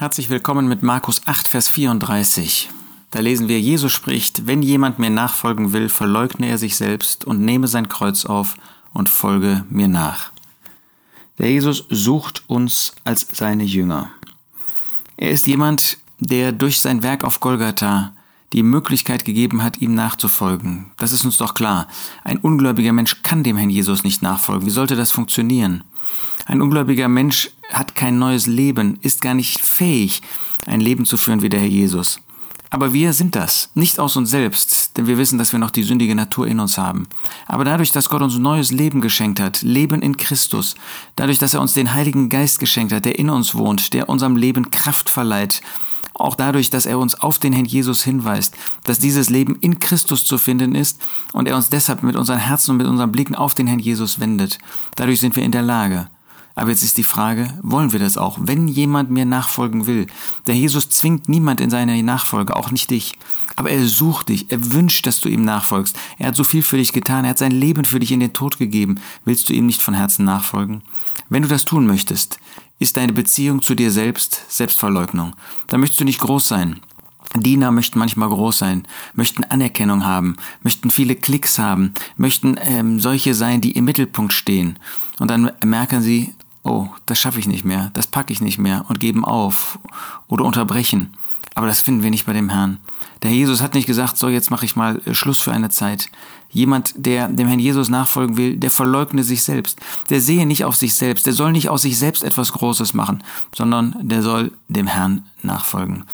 Herzlich willkommen mit Markus 8, Vers 34. Da lesen wir, Jesus spricht, wenn jemand mir nachfolgen will, verleugne er sich selbst und nehme sein Kreuz auf und folge mir nach. Der Jesus sucht uns als seine Jünger. Er ist jemand, der durch sein Werk auf Golgatha die Möglichkeit gegeben hat, ihm nachzufolgen. Das ist uns doch klar. Ein ungläubiger Mensch kann dem Herrn Jesus nicht nachfolgen. Wie sollte das funktionieren? Ein ungläubiger Mensch hat kein neues Leben, ist gar nicht fähig, ein Leben zu führen wie der Herr Jesus. Aber wir sind das, nicht aus uns selbst, denn wir wissen, dass wir noch die sündige Natur in uns haben. Aber dadurch, dass Gott uns neues Leben geschenkt hat, Leben in Christus, dadurch, dass er uns den Heiligen Geist geschenkt hat, der in uns wohnt, der unserem Leben Kraft verleiht, auch dadurch, dass er uns auf den Herrn Jesus hinweist, dass dieses Leben in Christus zu finden ist und er uns deshalb mit unseren Herzen und mit unseren Blicken auf den Herrn Jesus wendet. Dadurch sind wir in der Lage, aber jetzt ist die Frage, wollen wir das auch? Wenn jemand mir nachfolgen will, der Jesus zwingt niemand in seine Nachfolge, auch nicht dich. Aber er sucht dich, er wünscht, dass du ihm nachfolgst. Er hat so viel für dich getan, er hat sein Leben für dich in den Tod gegeben. Willst du ihm nicht von Herzen nachfolgen? Wenn du das tun möchtest, ist deine Beziehung zu dir selbst Selbstverleugnung. Da möchtest du nicht groß sein. Diener möchten manchmal groß sein, möchten Anerkennung haben, möchten viele Klicks haben, möchten ähm, solche sein, die im Mittelpunkt stehen. Und dann merken sie, oh, das schaffe ich nicht mehr, das packe ich nicht mehr und geben auf oder unterbrechen. Aber das finden wir nicht bei dem Herrn. Der Jesus hat nicht gesagt, so jetzt mache ich mal äh, Schluss für eine Zeit. Jemand, der dem Herrn Jesus nachfolgen will, der verleugne sich selbst. Der sehe nicht auf sich selbst. Der soll nicht aus sich selbst etwas Großes machen, sondern der soll dem Herrn nachfolgen.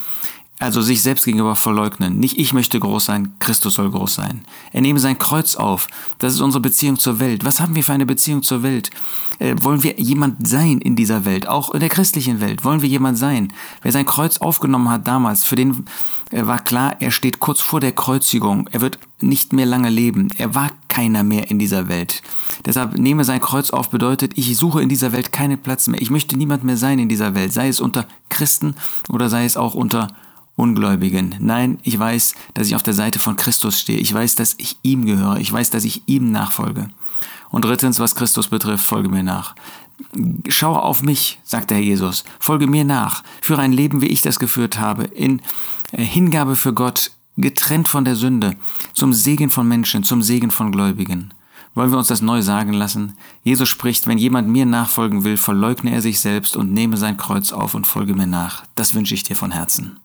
Also sich selbst gegenüber verleugnen. Nicht ich möchte groß sein, Christus soll groß sein. Er nehme sein Kreuz auf. Das ist unsere Beziehung zur Welt. Was haben wir für eine Beziehung zur Welt? Äh, wollen wir jemand sein in dieser Welt? Auch in der christlichen Welt. Wollen wir jemand sein? Wer sein Kreuz aufgenommen hat damals, für den äh, war klar, er steht kurz vor der Kreuzigung. Er wird nicht mehr lange leben. Er war keiner mehr in dieser Welt. Deshalb nehme sein Kreuz auf bedeutet, ich suche in dieser Welt keinen Platz mehr. Ich möchte niemand mehr sein in dieser Welt. Sei es unter Christen oder sei es auch unter Ungläubigen. Nein, ich weiß, dass ich auf der Seite von Christus stehe. Ich weiß, dass ich ihm gehöre. Ich weiß, dass ich ihm nachfolge. Und drittens, was Christus betrifft, folge mir nach. Schau auf mich, sagt der Herr Jesus. Folge mir nach. Führe ein Leben, wie ich das geführt habe. In äh, Hingabe für Gott, getrennt von der Sünde, zum Segen von Menschen, zum Segen von Gläubigen. Wollen wir uns das neu sagen lassen? Jesus spricht, wenn jemand mir nachfolgen will, verleugne er sich selbst und nehme sein Kreuz auf und folge mir nach. Das wünsche ich dir von Herzen.